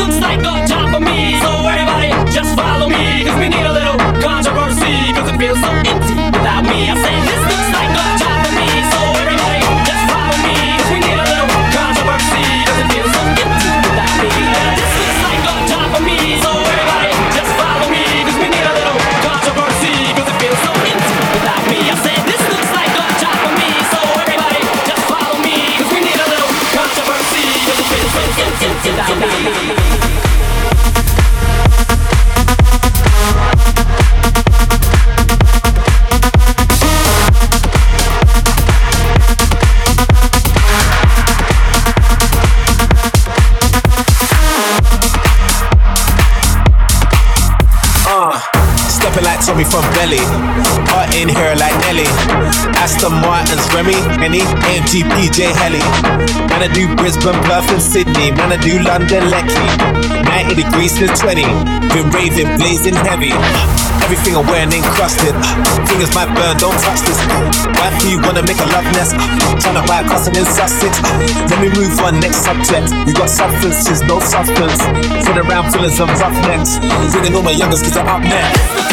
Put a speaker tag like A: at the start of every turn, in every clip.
A: looks like a job for me. So everybody, just follow me, cause we need a little controversy, cause it feels so empty without me. I said
B: Uh, stepping like Tommy from Belly. Heart in here like Nelly. Aston Martin's Remy, Henny, AMG PJ Helly. Man, I do Brisbane, Perth, and Sydney. Man, I do London, Lecky. 90 degrees to 20. Been raving, blazing heavy. Everything I'm wearing encrusted. Fingers might burn, don't touch this. Why do you wanna make a love nest? Tryna buy a cousin in Sussex. Let me move on, next subject. We got substances, no substance. Sit around feeling some roughnecks. Bringing all my youngest kids are up next.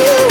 C: you.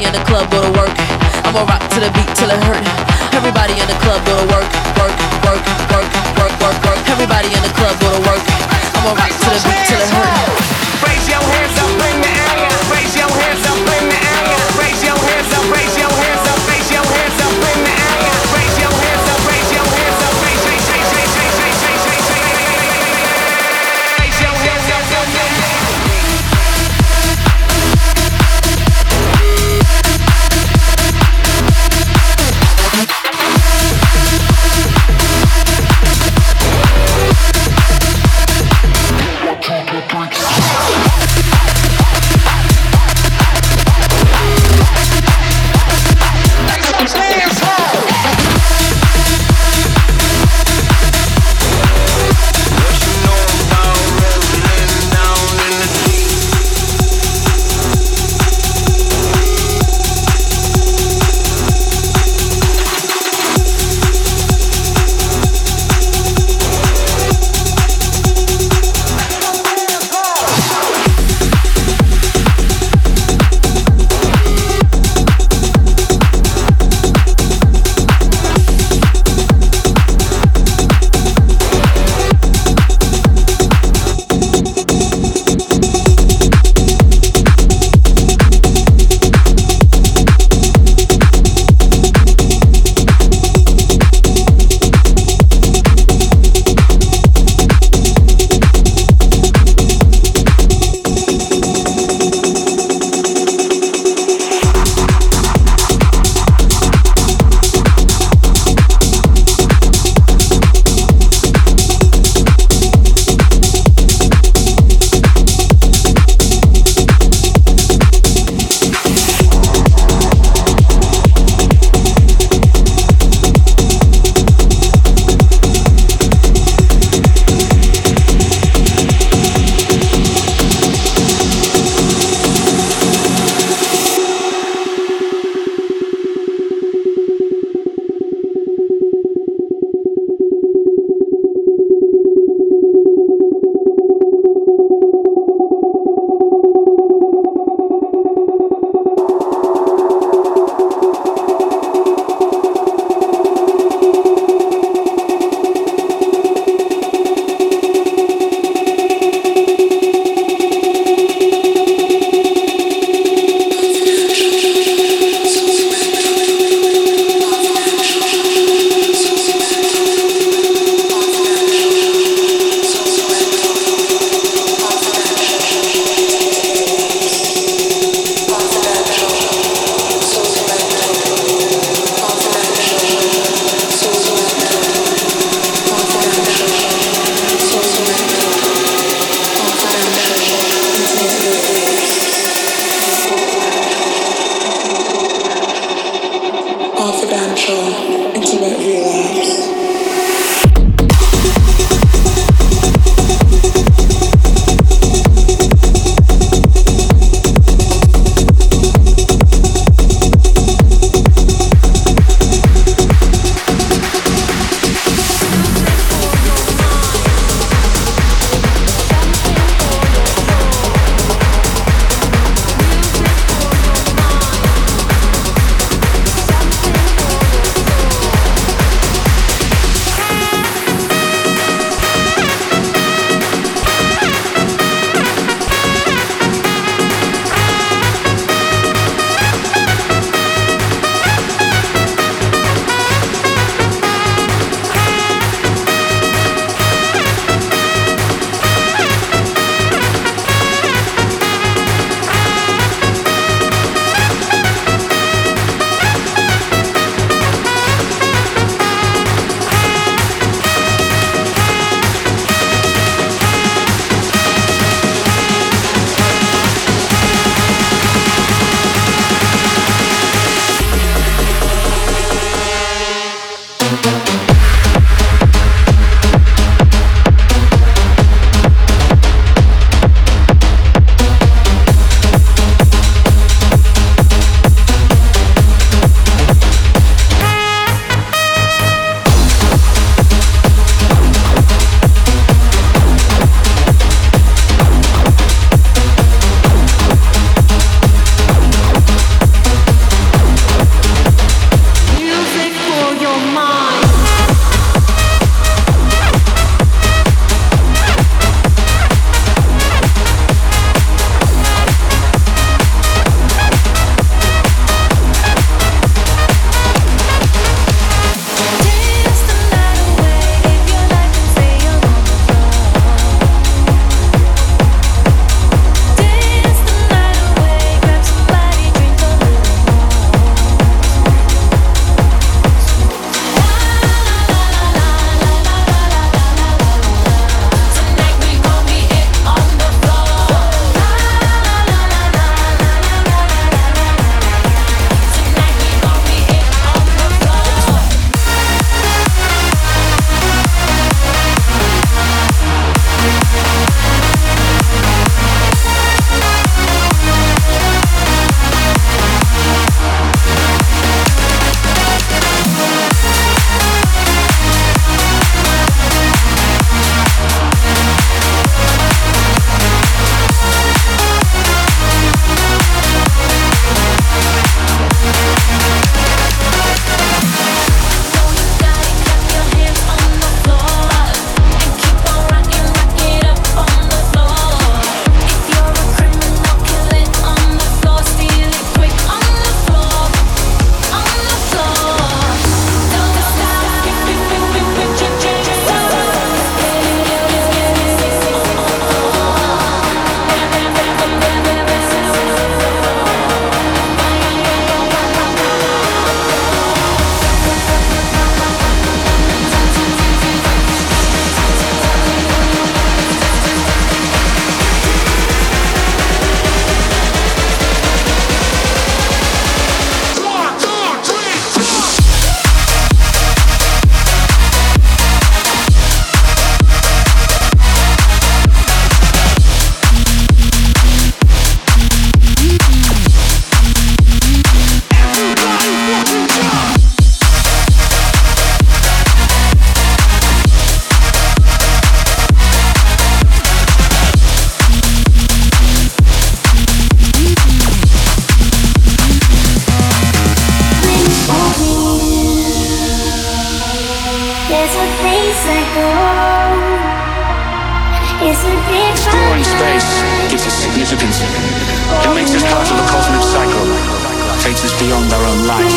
D: Everybody in the club go to work. I'ma rock to the beat till it hurt. Everybody in the club go to work, work, work, work, work, work, work. Everybody in the club go to work. I'ma rock to the beat till it hurt.
E: It makes us part of a cosmic cycle. Takes us beyond our own life.